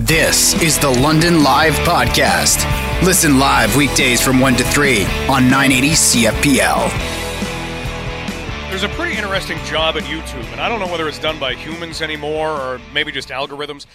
This is the London Live Podcast. Listen live weekdays from 1 to 3 on 980 CFPL. There's a pretty interesting job at YouTube, and I don't know whether it's done by humans anymore or maybe just algorithms.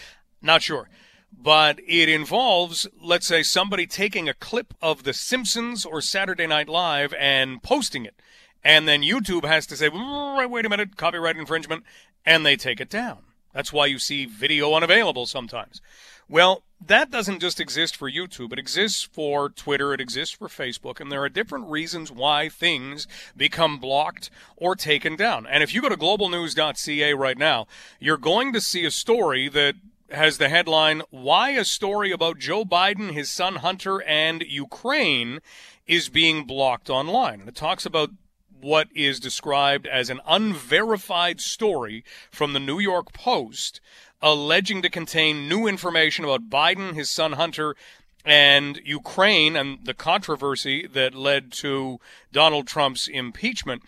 Not sure. But it involves, let's say, somebody taking a clip of The Simpsons or Saturday Night Live and posting it. And then YouTube has to say, wait a minute, copyright infringement, and they take it down. That's why you see video unavailable sometimes. Well, that doesn't just exist for YouTube. It exists for Twitter. It exists for Facebook. And there are different reasons why things become blocked or taken down. And if you go to globalnews.ca right now, you're going to see a story that has the headline Why a Story About Joe Biden, His Son Hunter, and Ukraine is Being Blocked Online. And it talks about what is described as an unverified story from the New York Post alleging to contain new information about Biden, his son Hunter, and Ukraine and the controversy that led to Donald Trump's impeachment.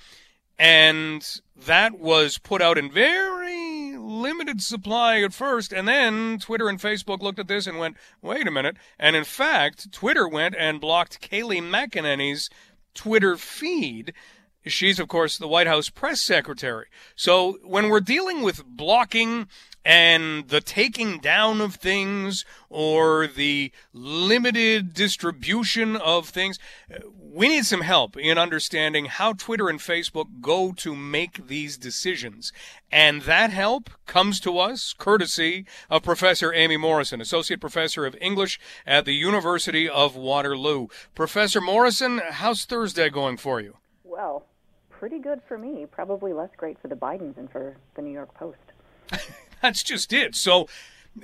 And that was put out in very limited supply at first. And then Twitter and Facebook looked at this and went, wait a minute. And in fact, Twitter went and blocked Kayleigh McEnany's Twitter feed She's, of course, the White House press secretary. So when we're dealing with blocking and the taking down of things or the limited distribution of things, we need some help in understanding how Twitter and Facebook go to make these decisions. And that help comes to us courtesy of Professor Aimée Morrison, Associate Professor of English at the University of Waterloo. Professor Morrison, how's Thursday going for you? Well, pretty good for me. Probably less great for the Bidens and for the New York Post. That's just it. So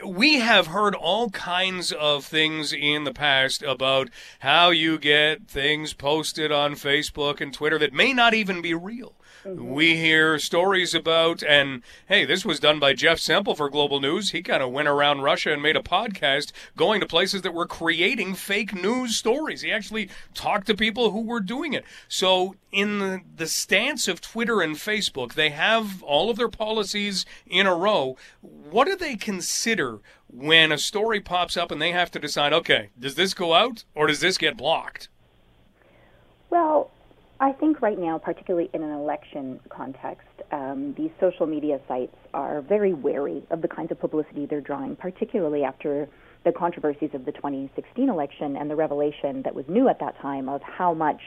we have heard all kinds of things in the past about how you get things posted on Facebook and Twitter that may not even be real. Mm-hmm. We hear stories about, and hey, this was done by Jeff Semple for Global News. He kind of went around Russia and made a podcast going to places that were creating fake news stories. He actually talked to people who were doing it. So, in the, the stance of Twitter and Facebook, they have all of their policies in a row. What do they consider when a story pops up and they have to decide, okay, does this go out or does this get blocked? Well, I think right now, particularly in an election context, um, these social media sites are very wary of the kinds of publicity they're drawing, particularly after the controversies of the 2016 election and the revelation that was new at that time of how much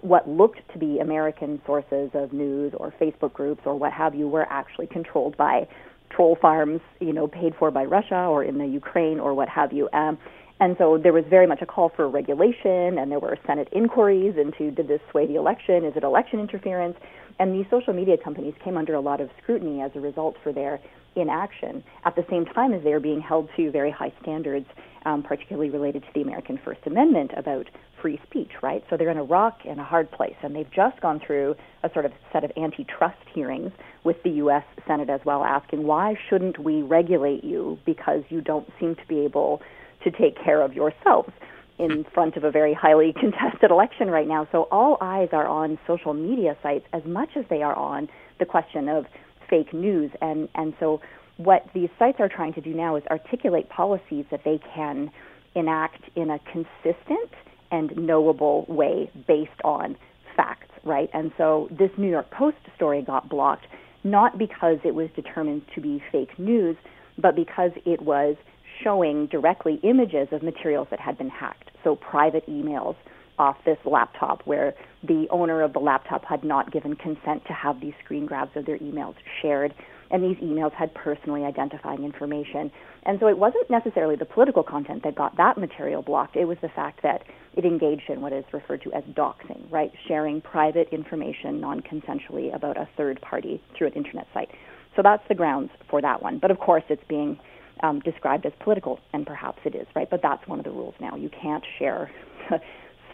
what looked to be American sources of news or Facebook groups or what have you were actually controlled by troll farms, you know, paid for by Russia or in the Ukraine or what have you. Um, and so there was very much a call for regulation, and there were Senate inquiries into did this sway the election? Is it election interference? And these social media companies came under a lot of scrutiny as a result for their inaction at the same time as they are being held to very high standards, um, particularly related to the American First Amendment about free speech, right? So they're in a rock and a hard place, and they've just gone through a sort of set of antitrust hearings with the U.S. Senate as well, asking why shouldn't we regulate you because you don't seem to be able to take care of yourselves in front of a very highly contested election right now. So all eyes are on social media sites as much as they are on the question of fake news. And, and so what these sites are trying to do now is articulate policies that they can enact in a consistent and knowable way based on facts, right? And so this New York Post story got blocked not because it was determined to be fake news, but because it was showing directly images of materials that had been hacked. So private emails off this laptop where the owner of the laptop had not given consent to have these screen grabs of their emails shared. And these emails had personally identifying information. And so it wasn't necessarily the political content that got that material blocked. It was the fact that it engaged in what is referred to as doxing, right? Sharing private information non consensually about a third party through an internet site. So that's the grounds for that one. But of course, it's being um, described as political, and perhaps it is, right? But that's one of the rules now. You can't share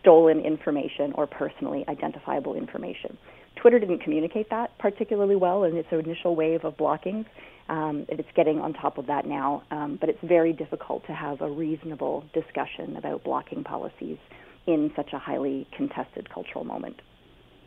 stolen information or personally identifiable information. Twitter didn't communicate that particularly well in its initial wave of blockings. Um, it's getting on top of that now, um, but it's very difficult to have a reasonable discussion about blocking policies in such a highly contested cultural moment.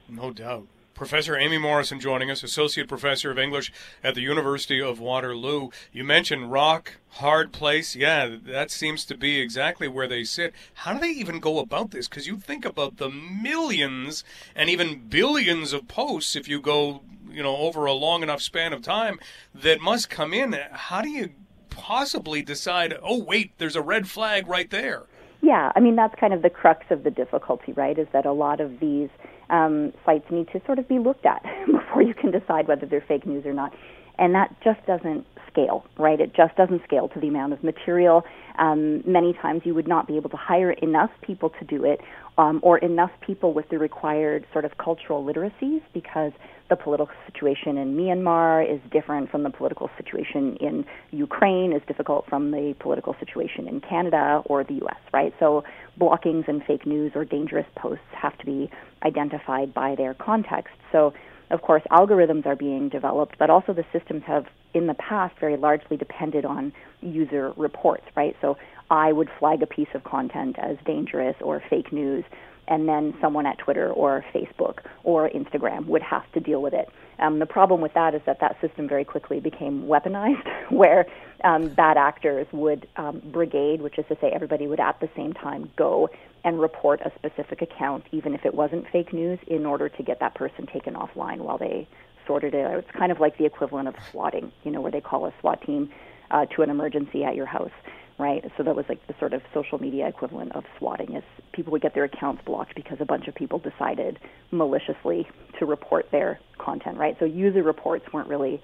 No doubt. Professor Aimée Morrison joining us, Associate Professor of English at the University of Waterloo. You mentioned rock, hard place. Yeah, that seems to be exactly where they sit. How do they even go about this? Because you think about the millions and even billions of posts if you go, you know, over a long enough span of time that must come in. How do you possibly decide, oh, wait, there's a red flag right there? Yeah, I mean, that's kind of the crux of the difficulty, right? Is that a lot of these um, sites need to sort of be looked at before you can decide whether they're fake news or not. And that just doesn't scale, right? It just doesn't scale to the amount of material. Um, many times you would not be able to hire enough people to do it um, or enough people with the required sort of cultural literacies because the political situation in Myanmar is different from the political situation in Ukraine, is difficult from the political situation in Canada or the US, right? So blockings and fake news or dangerous posts have to be identified by their context. So, of course, algorithms are being developed, but also the systems have, in the past, very largely depended on user reports, right? So I would flag a piece of content as dangerous or fake news and then someone at Twitter or Facebook or Instagram would have to deal with it. Um, the problem with that is that that system very quickly became weaponized, where um, bad actors would um, brigade, which is to say, everybody would at the same time go and report a specific account, even if it wasn't fake news, in order to get that person taken offline while they sorted it out. It's kind of like the equivalent of swatting, you know, where they call a SWAT team uh, to an emergency at your house right? So that was like the sort of social media equivalent of swatting is people would get their accounts blocked because a bunch of people decided maliciously to report their content, right? So user reports weren't really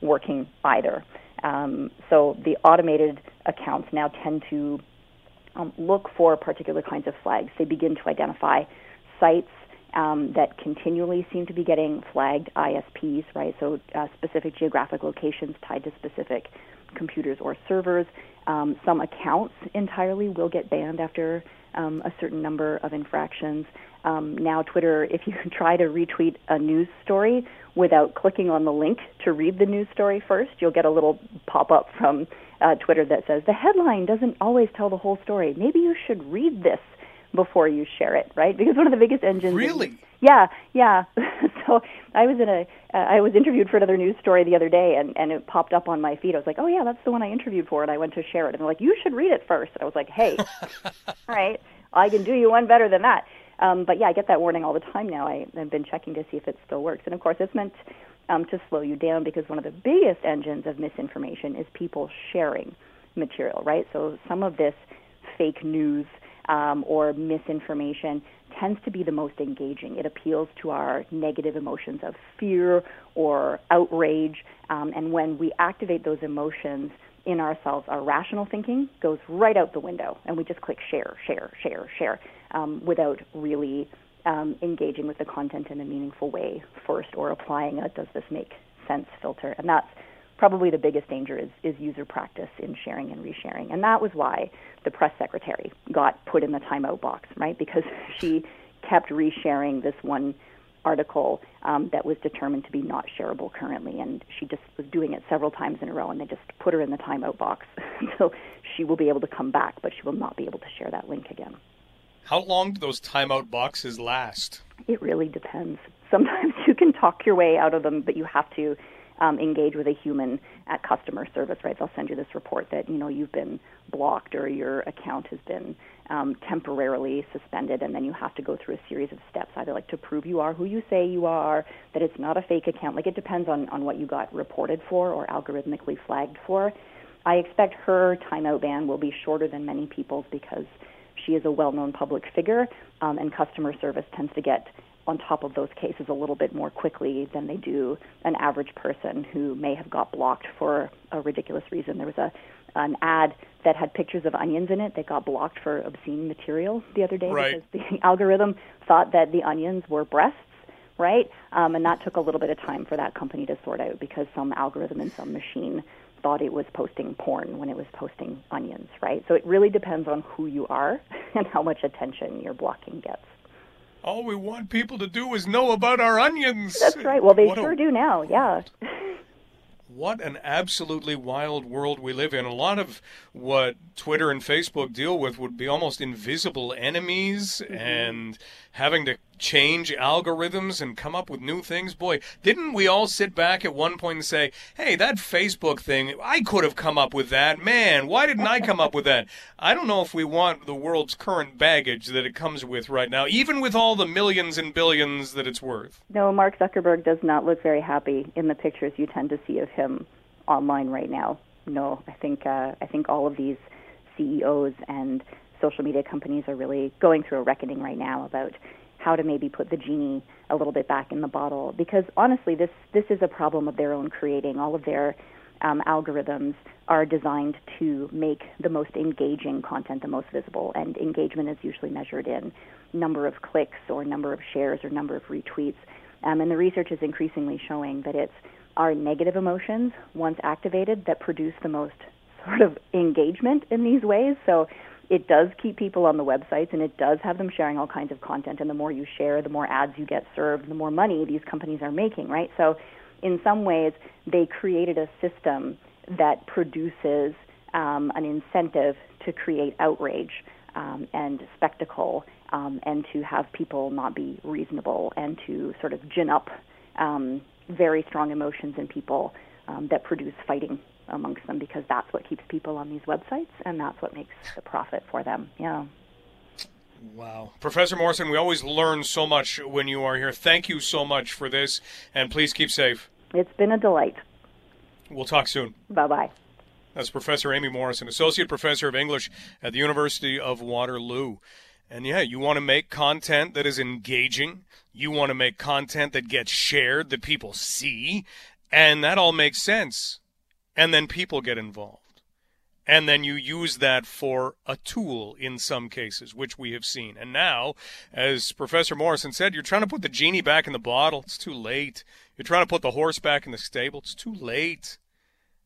working either. Um, so the automated accounts now tend to um, look for particular kinds of flags. They begin to identify sites um, that continually seem to be getting flagged ISPs, right? So uh, specific geographic locations tied to specific computers or servers. Um, some accounts entirely will get banned after um, a certain number of infractions. Um, now, Twitter, if you try to retweet a news story without clicking on the link to read the news story first, you'll get a little pop up from uh, Twitter that says, The headline doesn't always tell the whole story. Maybe you should read this before you share it, right? Because one of the biggest engines. Really? yeah, yeah. so I was in a, uh, I was interviewed for another news story the other day, and and it popped up on my feed. I was like, oh yeah, that's the one I interviewed for, and I went to share it, and they're like, you should read it first. And I was like, hey, all right, I can do you one better than that. Um, but yeah, I get that warning all the time now. I, I've been checking to see if it still works, and of course, it's meant um, to slow you down because one of the biggest engines of misinformation is people sharing material, right? So some of this fake news um, or misinformation tends to be the most engaging. It appeals to our negative emotions of fear or outrage. Um, and when we activate those emotions in ourselves, our rational thinking goes right out the window. And we just click share, share, share, share um, without really um, engaging with the content in a meaningful way first or applying a does this make sense filter. And that's probably the biggest danger is, is user practice in sharing and resharing. And that was why the press secretary got put in the timeout box, right? Because she kept resharing this one article um, that was determined to be not shareable currently, and she just was doing it several times in a row, and they just put her in the timeout box. so she will be able to come back, but she will not be able to share that link again. How long do those timeout boxes last? It really depends. Sometimes you can talk your way out of them, but you have to um, engage with a human at customer service, right? They'll send you this report that you know you've been blocked or your account has been um, temporarily suspended, and then you have to go through a series of steps, either like to prove you are who you say you are, that it's not a fake account. Like it depends on on what you got reported for or algorithmically flagged for. I expect her timeout ban will be shorter than many people's because she is a well-known public figure, um, and customer service tends to get on top of those cases a little bit more quickly than they do an average person who may have got blocked for a ridiculous reason. There was a an ad that had pictures of onions in it that got blocked for obscene material the other day right. because the algorithm thought that the onions were breasts, right? Um, and that took a little bit of time for that company to sort out because some algorithm in some machine thought it was posting porn when it was posting onions, right? So it really depends on who you are and how much attention your blocking gets. All we want people to do is know about our onions. That's right. Well, they what sure a, do now. Yeah. What an absolutely wild world we live in. A lot of what Twitter and Facebook deal with would be almost invisible enemies, mm-hmm. and having to change algorithms and come up with new things. Boy, didn't we all sit back at one point and say, hey, that Facebook thing, I could have come up with that. Man, why didn't I come up with that? I don't know if we want the world's current baggage that it comes with right now, even with all the millions and billions that it's worth. No, Mark Zuckerberg does not look very happy in the pictures you tend to see of him online right now. No, I think uh, I think all of these CEOs and social media companies are really going through a reckoning right now about how to maybe put the genie a little bit back in the bottle. Because honestly, this this is a problem of their own creating. All of their um, algorithms are designed to make the most engaging content the most visible, and engagement is usually measured in number of clicks or number of shares or number of retweets. Um, and the research is increasingly showing that it's our negative emotions, once activated, that produce the most sort of engagement in these ways. So it does keep people on the websites and it does have them sharing all kinds of content. And the more you share, the more ads you get served, the more money these companies are making, right? So, in some ways, they created a system that produces um, an incentive to create outrage um, and spectacle um, and to have people not be reasonable and to sort of gin up um, very strong emotions in people um, that produce fighting amongst them because that's what keeps people on these websites and that's what makes the profit for them. Yeah. Wow. Professor Morrison, we always learn so much when you are here. Thank you so much for this, and please keep safe. It's been a delight. We'll talk soon. Bye bye. That's Professor Aimée Morrison, Associate Professor of English at the University of Waterloo. And yeah, you want to make content that is engaging. You want to make content that gets shared, that people see. And that all makes sense and then people get involved. And then you use that for a tool in some cases, which we have seen. And now, as Professor Morrison said, you're trying to put the genie back in the bottle. It's too late. You're trying to put the horse back in the stable. It's too late.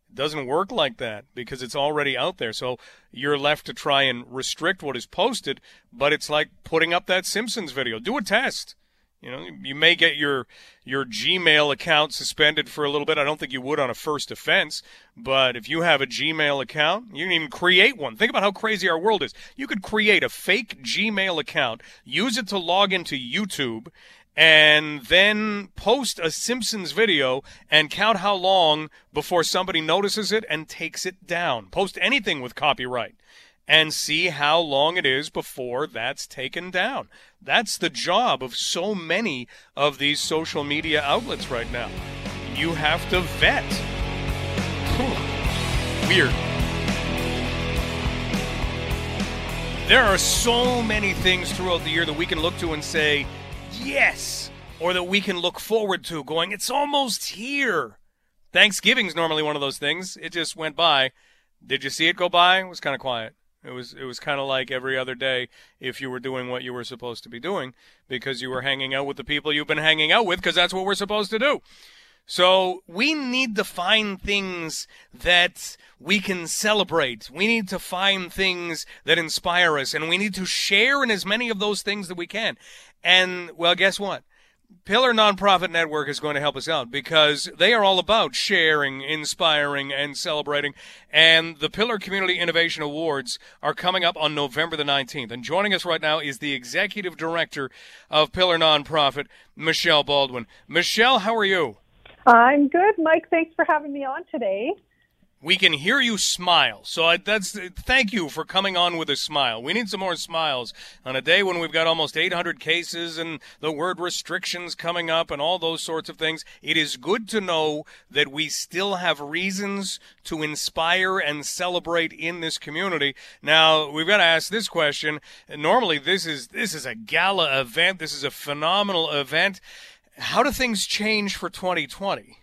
It doesn't work like that because it's already out there. So you're left to try and restrict what is posted, but it's like putting up that Simpsons video. Do a test. You know, you may get your your Gmail account suspended for a little bit. I don't think you would on a first offense, but if you have a Gmail account, you can even create one. Think about how crazy our world is. You could create a fake Gmail account, use it to log into YouTube, and then post a Simpsons video and count how long before somebody notices it and takes it down. Post anything with copyright and see how long it is before that's taken down. That's the job of so many of these social media outlets right now. You have to vet. Weird. There are so many things throughout the year that we can look to and say, yes, or that we can look forward to, going, it's almost here. Thanksgiving's normally one of those things. It just went by. Did you see it go by? It was kind of quiet. It was it was kind of like every other day if you were doing what you were supposed to be doing because you were hanging out with the people you've been hanging out with because that's what we're supposed to do. So we need to find things that we can celebrate. We need to find things that inspire us and we need to share in as many of those things that we can. And well, guess what? Pillar Nonprofit Network is going to help us out because they are all about sharing, inspiring, and celebrating. And the Pillar Community Innovation Awards are coming up on November the 19th. And joining us right now is the Executive Director of Pillar Nonprofit, Michelle Baldwin. Michelle, how are you? I'm good, Mike. Thanks for having me on today we can hear you smile. So I, that's thank you for coming on with a smile. We need some more smiles on a day when we've got almost 800 cases and the word restrictions coming up and all those sorts of things. It is good to know that we still have reasons to inspire and celebrate in this community. Now, we've got to ask this question. Normally this is this is a gala event. This is a phenomenal event. How do things change for 2020?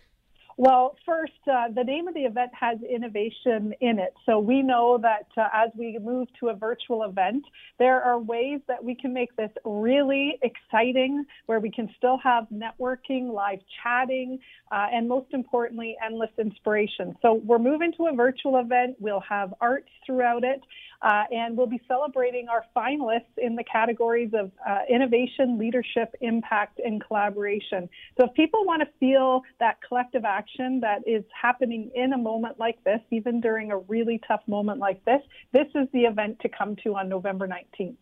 Well, first, uh, the name of the event has innovation in it. So we know that uh, as we move to a virtual event, there are ways that we can make this really exciting, where we can still have networking, live chatting, uh, and most importantly, endless inspiration. So we're moving to a virtual event. We'll have arts throughout it. Uh, and we'll be celebrating our finalists in the categories of uh, innovation, leadership, impact, and collaboration. So if people want to feel that collective action that is happening in a moment like this, even during a really tough moment like this, this is the event to come to on November 19th.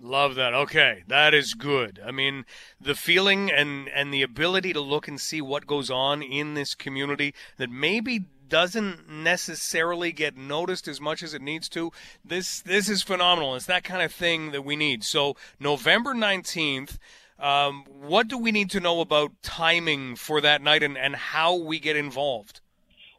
Love that. Okay, that is good. I mean, the feeling and and the ability to look and see what goes on in this community that maybe doesn't necessarily get noticed as much as it needs to. This this is phenomenal. It's that kind of thing that we need. So November nineteenth. Um, what do we need to know about timing for that night and, and how we get involved?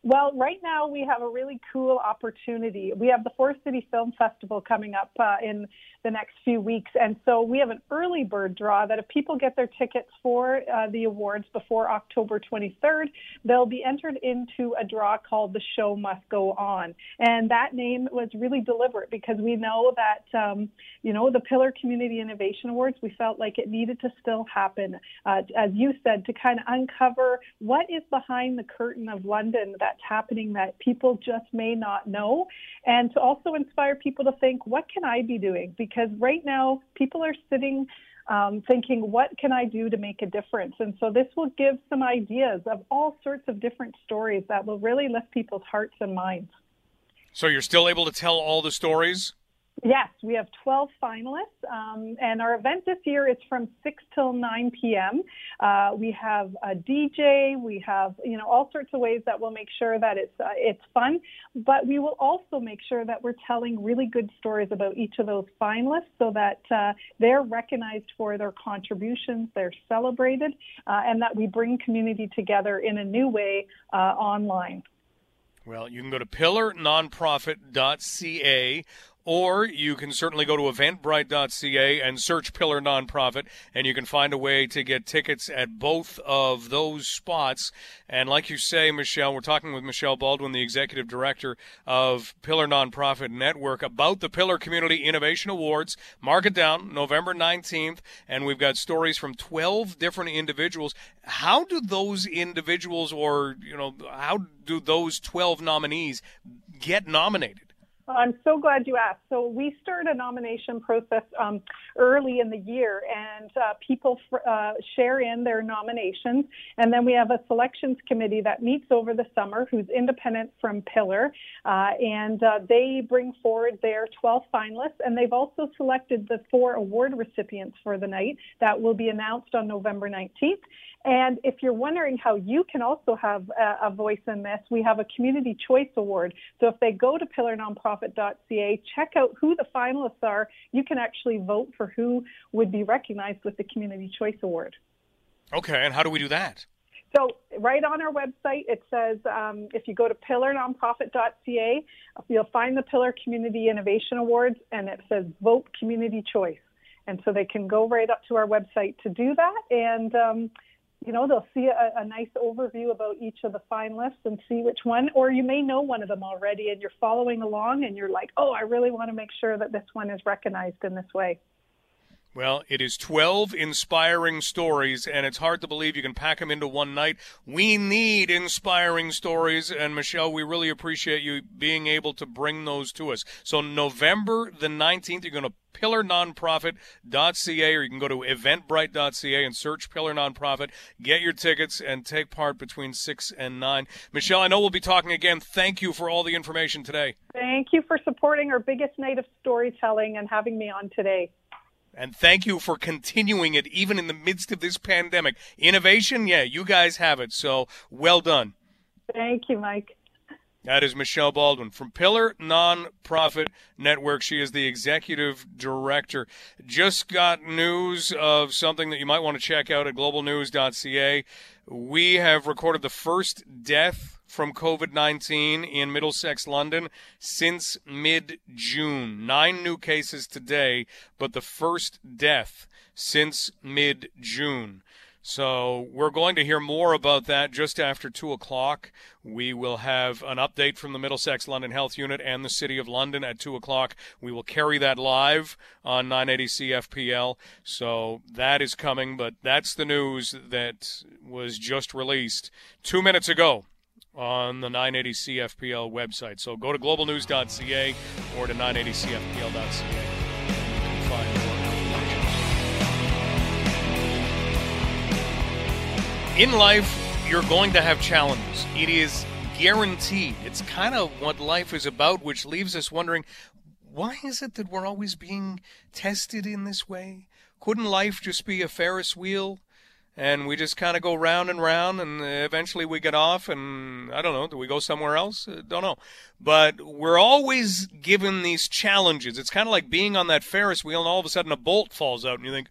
Well, right now we have a really cool opportunity. We have the Forest City Film Festival coming up uh, in the next few weeks. And so we have an early bird draw that if people get their tickets for uh, the awards before October 23rd, they'll be entered into a draw called The Show Must Go On. And that name was really deliberate because we know that, um, you know, the Pillar Community Innovation Awards, we felt like it needed to still happen, uh, as you said, to kind of uncover what is behind the curtain of London that's happening that people just may not know, and to also inspire people to think, what can I be doing? because right now people are sitting um, thinking, what can I do to make a difference? And so this will give some ideas of all sorts of different stories that will really lift people's hearts and minds. So you're still able to tell all the stories? Yes, we have 12 finalists, um, and our event this year is from 6 till 9 p.m. Uh, we have a DJ, we have you know all sorts of ways that we'll make sure that it's uh, it's fun, but we will also make sure that we're telling really good stories about each of those finalists so that uh, they're recognized for their contributions, they're celebrated, uh, and that we bring community together in a new way uh, online. Well, you can go to pillarnonprofit.ca or you can certainly go to eventbrite.ca and search Pillar Nonprofit, and you can find a way to get tickets at both of those spots. And like you say, Michelle, we're talking with Michelle Baldwin, the executive director of Pillar Nonprofit Network, about the Pillar Community Innovation Awards. Mark it down, November 19th, and we've got stories from 12 different individuals. How do those individuals, or, you know, how do those 12 nominees get nominated? I'm so glad you asked. So we start a nomination process um, early in the year, and uh, people uh, share in their nominations, and then we have a selections committee that meets over the summer, who's independent from Pillar, uh, and uh, they bring forward their 12 finalists, and they've also selected the four award recipients for the night that will be announced on November 19th. And if you're wondering how you can also have a, a, voice in this, we have a Community Choice Award. So if they go to pillarnonprofit.ca, check out who the finalists are, you can actually vote for who would be recognized with the Community Choice Award. Okay, and how do we do that? So, right on our website, it says um, if you go to pillarnonprofit.ca, you'll find the Pillar Community Innovation Awards, and it says Vote Community Choice. And so they can go right up to our website to do that. And um, you know, they'll see a, a, nice overview about each of the finalists and see which one, or you may know one of them already and you're following along and you're like, oh, I really want to make sure that this one is recognized in this way. Well, it is 12 inspiring stories, and it's hard to believe you can pack them into one night. We need inspiring stories, and Michelle, we really appreciate you being able to bring those to us. So, November the 19th, you're going to pillarnonprofit.ca or you can go to eventbrite.ca and search Pillar Nonprofit. Get your tickets and take part between 6 and 9. Michelle, I know we'll be talking again. Thank you for all the information today. Thank you for supporting our biggest night of storytelling and having me on today. And thank you for continuing it even in the midst of this pandemic. Innovation, yeah, you guys have it. So well done. Thank you, Mike. That is Michelle Baldwin from Pillar Nonprofit Network. She is the executive director. Just got news of something that you might want to check out at globalnews.ca. We have recorded the first death from COVID 19 in Middlesex, London since mid June. Nine new cases today, but the first death since mid June. So we're going to hear more about that just after 2 o'clock. We will have an update from the Middlesex London Health Unit and the City of London at 2 o'clock. We will carry that live on 980 CFPL. So that is coming, but that's the news that was just released two minutes ago on the 980 CFPL website. So go to globalnews.ca or to 980CFPL.ca. In life, you're going to have challenges. It is guaranteed. It's kind of what life is about, which leaves us wondering why is it that we're always being tested in this way? Couldn't life just be a Ferris wheel? And we just kind of go round and round, and eventually we get off, and I don't know, do we go somewhere else? Uh, don't know. But we're always given these challenges. It's kind of like being on that Ferris wheel, and all of a sudden a bolt falls out, and you think,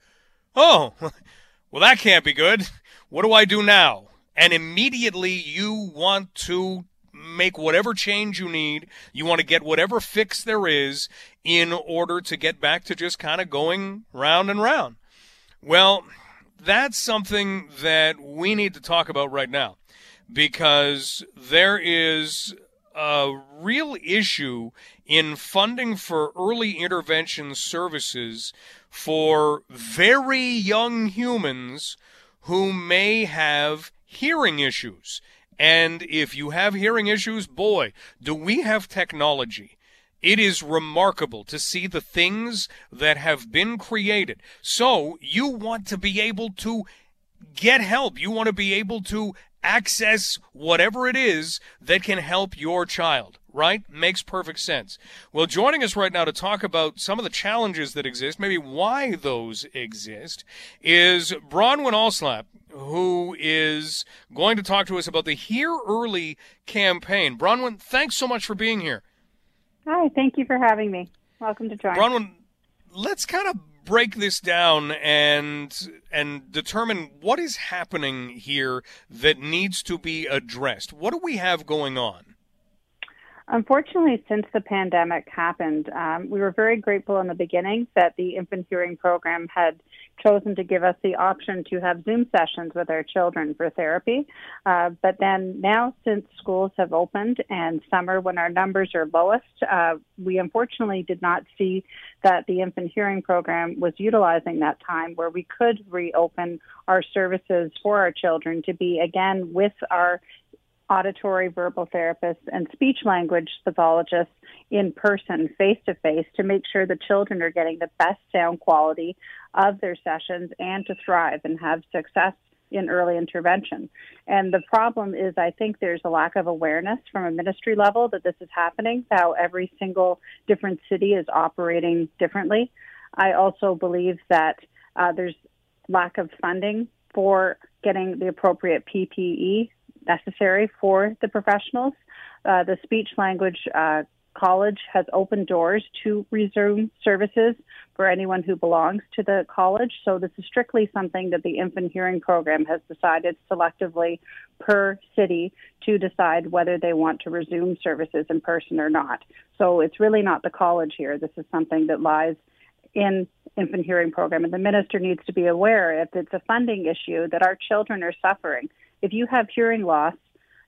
oh, well, that can't be good. What do I do now? And immediately you want to make whatever change you need. You want to get whatever fix there is in order to get back to just kind of going round and round. Well, that's something that we need to talk about right now because there is a real issue in funding for early intervention services for very young humans who may have hearing issues. And if you have hearing issues, boy, do we have technology. It is remarkable to see the things that have been created. So you want to be able to get help. You want to be able to access whatever it is that can help your child, right? Makes perfect sense. Well, joining us right now to talk about some of the challenges that exist, maybe why those exist, is Bronwyn Alslap who is going to talk to us about the Hear Early campaign. Bronwyn, thanks so much for being here. Hi, thank you for having me. Welcome to join. Bronwyn, let's kind of break this down and and determine what is happening here that needs to be addressed. What do we have going on? Unfortunately, since the pandemic happened, um, we were very grateful in the beginning that the infant hearing program had chosen to give us the option to have Zoom sessions with our children for therapy. Uh, but then now, since schools have opened and summer when our numbers are lowest, uh, we unfortunately did not see that the infant hearing program was utilizing that time where we could reopen our services for our children to be again with our auditory verbal therapists and speech language pathologists in person, face to face, to make sure the children are getting the best sound quality of their sessions and to thrive and have success in early intervention. And the problem is, I think there's a lack of awareness from a ministry level that this is happening, how every single different city is operating differently. I also believe that uh, there's lack of funding for getting the appropriate PPE necessary for the professionals. Uh, the speech language uh, college has opened doors to resume services for anyone who belongs to the college. So this is strictly something that the infant hearing program has decided selectively per city to decide whether they want to resume services in person or not. So it's really not the college here. This is something that lies in infant hearing program and the minister needs to be aware if it's a funding issue that our children are suffering if you have hearing loss,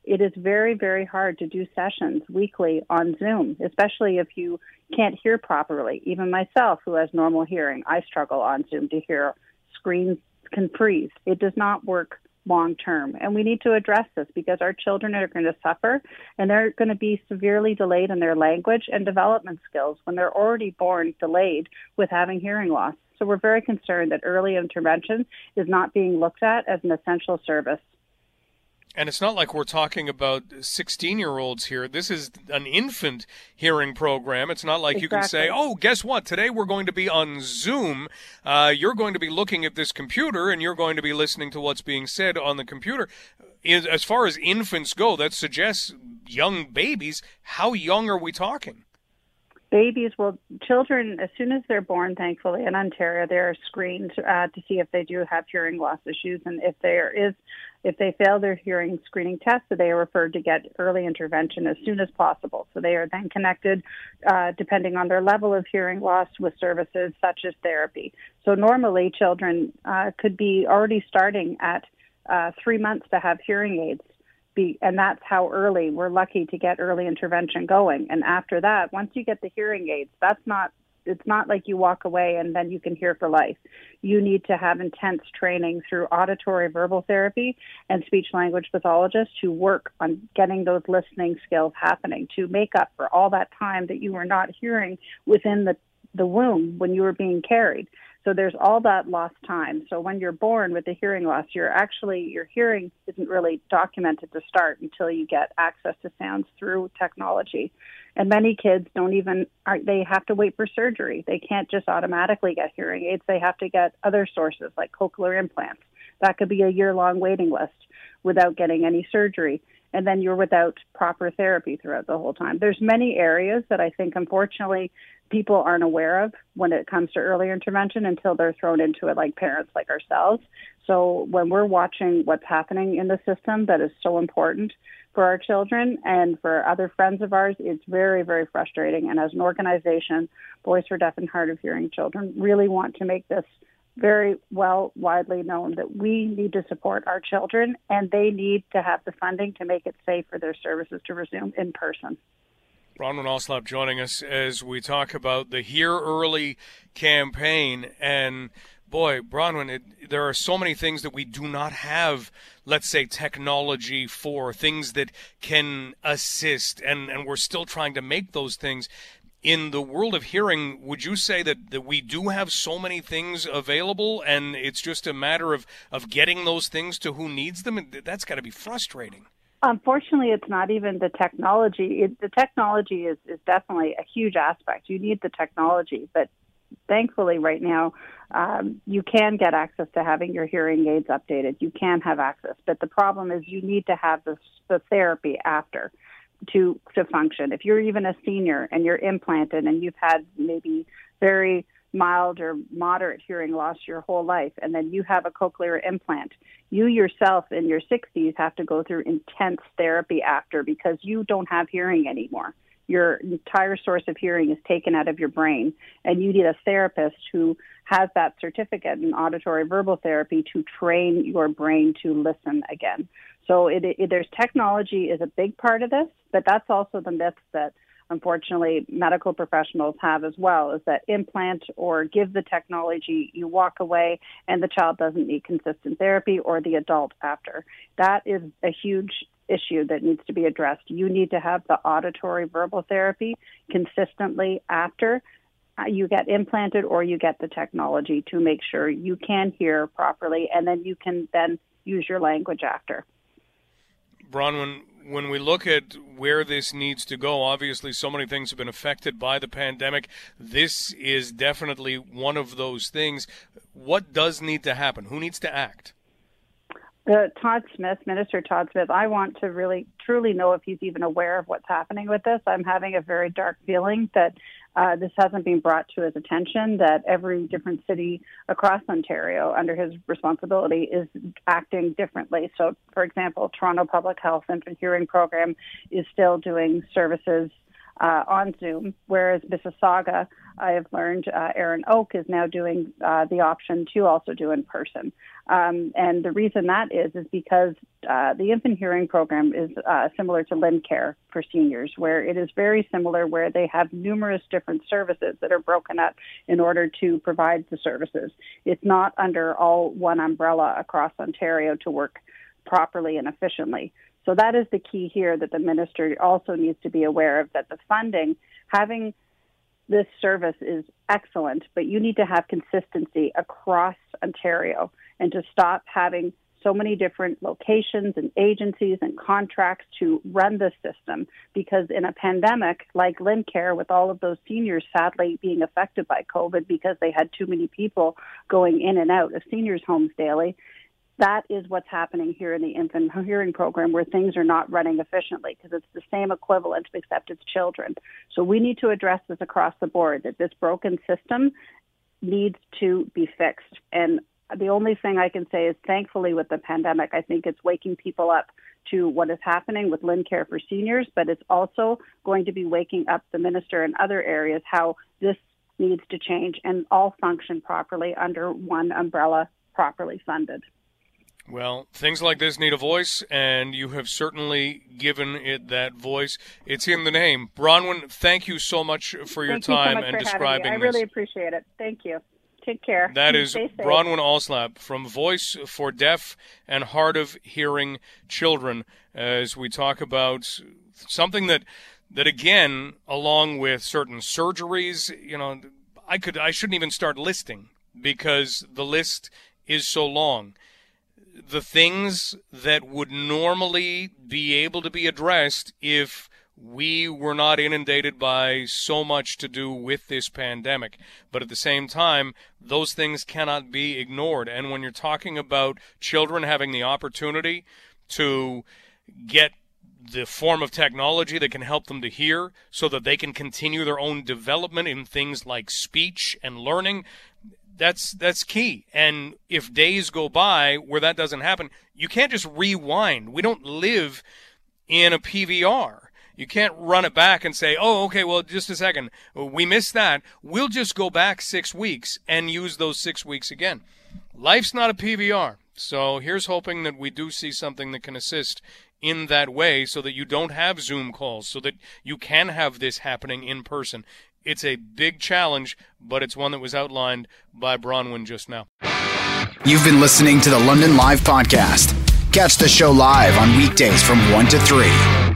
it is very, very hard to do sessions weekly on Zoom, especially if you can't hear properly. Even myself, who has normal hearing, I struggle on Zoom to hear. Screens can freeze. It does not work long term. And we need to address this because our children are going to suffer and they're going to be severely delayed in their language and development skills when they're already born delayed with having hearing loss. So we're very concerned that early intervention is not being looked at as an essential service. And it's not like we're talking about 16 year olds here. This is an infant hearing program. It's not like exactly. you can say, oh, guess what? Today we're going to be on Zoom. Uh, you're going to be looking at this computer and you're going to be listening to what's being said on the computer. As far as infants go, that suggests young babies. How young are we talking? Babies well children as soon as they're born thankfully in ontario they're screened uh, to see if they do have hearing loss issues. And if there is if they fail their hearing screening test so they are referred to get early intervention as soon as possible. So they are then connected uh, depending on their level of hearing loss with services such as therapy. So normally children uh, could be already starting at uh, three months to have hearing aids be, and that's how early we're lucky to get early intervention going. And after that, once you get the hearing aids, that's not it's not like you walk away and then you can hear for life. You need to have intense training through auditory verbal therapy and speech language pathologists who work on getting those listening skills happening to make up for all that time that you were not hearing within the, the womb when you were being carried. So there's all that lost time. So when you're born with a hearing loss, you're actually your hearing isn't really documented to start until you get access to sounds through technology. And many kids don't even are they have to wait for surgery. They can't just automatically get hearing aids. They have to get other sources like cochlear implants. That could be a year long waiting list without getting any surgery. And then you're without proper therapy throughout the whole time. There's many areas that I think unfortunately people aren't aware of when it comes to early intervention until they're thrown into it like parents like ourselves. So when we're watching what's happening in the system that is so important for our children and for other friends of ours, it's very, very frustrating. And as an organization, Voice for Deaf and Hard of Hearing Children really want to make this very well widely known that we need to support our children and they need to have the funding to make it safe for their services to resume in person. Bronwyn Alslab joining us as we talk about the Hear Early campaign. And boy, Bronwyn, it, there are so many things that we do not have, let's say, technology for, things that can assist, and, and we're still trying to make those things. In the world of hearing, would you say that, that we do have so many things available and it's just a matter of, of getting those things to who needs them? That's got to be frustrating. Unfortunately, it's not even the technology. It, the technology is, is definitely a huge aspect. You need the technology, but thankfully, right now, um, you can get access to having your hearing aids updated. You can have access, but the problem is you need to have the, the therapy after to to function. If you're even a senior and you're implanted and you've had maybe very mild or moderate hearing loss your whole life, and then you have a cochlear implant, you yourself in your 60s have to go through intense therapy after because you don't have hearing anymore. Your entire source of hearing is taken out of your brain, and you need a therapist who has that certificate in auditory verbal therapy to train your brain to listen again. So it, it, there's technology is a big part of this, but that's also the myth that unfortunately medical professionals have as well is that implant or give the technology, you walk away and the child doesn't need consistent therapy or the adult after. That is a huge issue that needs to be addressed. You need to have the auditory verbal therapy consistently after uh, you get implanted or you get the technology to make sure you can hear properly and then you can then use your language after. Bronwyn, when we look at where this needs to go, obviously so many things have been affected by the pandemic. This is definitely one of those things. What does need to happen? Who needs to act? Uh, Todd Smith, Minister Todd Smith, I want to really truly know if he's even aware of what's happening with this. I'm having a very dark feeling that uh, this hasn't been brought to his attention, that every different city across Ontario under his responsibility is acting differently. So, for example, Toronto Public Health Infant Hearing Program is still doing services uh, on Zoom, whereas Mississauga, I have learned, uh, Erinoak is now doing uh, the option to also do in person. Um, and the reason that is is because uh, the infant hearing program is uh, similar to LendCare for seniors, where it is very similar, where they have numerous different services that are broken up in order to provide the services. It's not under all one umbrella across Ontario to work properly and efficiently. So that is the key here that the minister also needs to be aware of that the funding, having this service is excellent, but you need to have consistency across Ontario and to stop having so many different locations and agencies and contracts to run the system. Because in a pandemic like LendCare with all of those seniors sadly being affected by COVID because they had too many people going in and out of seniors homes daily that is what's happening here in the infant hearing program where things are not running efficiently because it's the same equivalent except it's children. So we need to address this across the board that this broken system needs to be fixed. And the only thing I can say is thankfully with the pandemic, I think it's waking people up to what is happening with LendCare for seniors, but it's also going to be waking up the minister in other areas how this needs to change and all function properly under one umbrella properly funded. Well, things like this need a voice, and you have certainly given it that voice. It's in the name. Bronwyn, thank you so much for your thank time you so and describing this. I this. really appreciate it. Thank you. Take care. That is Bronwyn Alslab from Voice for Deaf and Hard of Hearing Children as we talk about something that that again, along with certain surgeries, you know, I could I shouldn't even start listing because the list is so long the things that would normally be able to be addressed if we were not inundated by so much to do with this pandemic. But at the same time, those things cannot be ignored. And when you're talking about children having the opportunity to get the form of technology that can help them to hear so that they can continue their own development in things like speech and learning that's that's key and if days go by where that doesn't happen you can't just rewind we don't live in a PVR you can't run it back and say, oh, okay, well, just a second. We missed that. We'll just go back six weeks and use those six weeks again. Life's not a PVR. So here's hoping that we do see something that can assist in that way so that you don't have Zoom calls, so that you can have this happening in person. It's a big challenge, but it's one that was outlined by Bronwyn just now. You've been listening to the London Live Podcast. Catch the show live on weekdays from 1 to 3.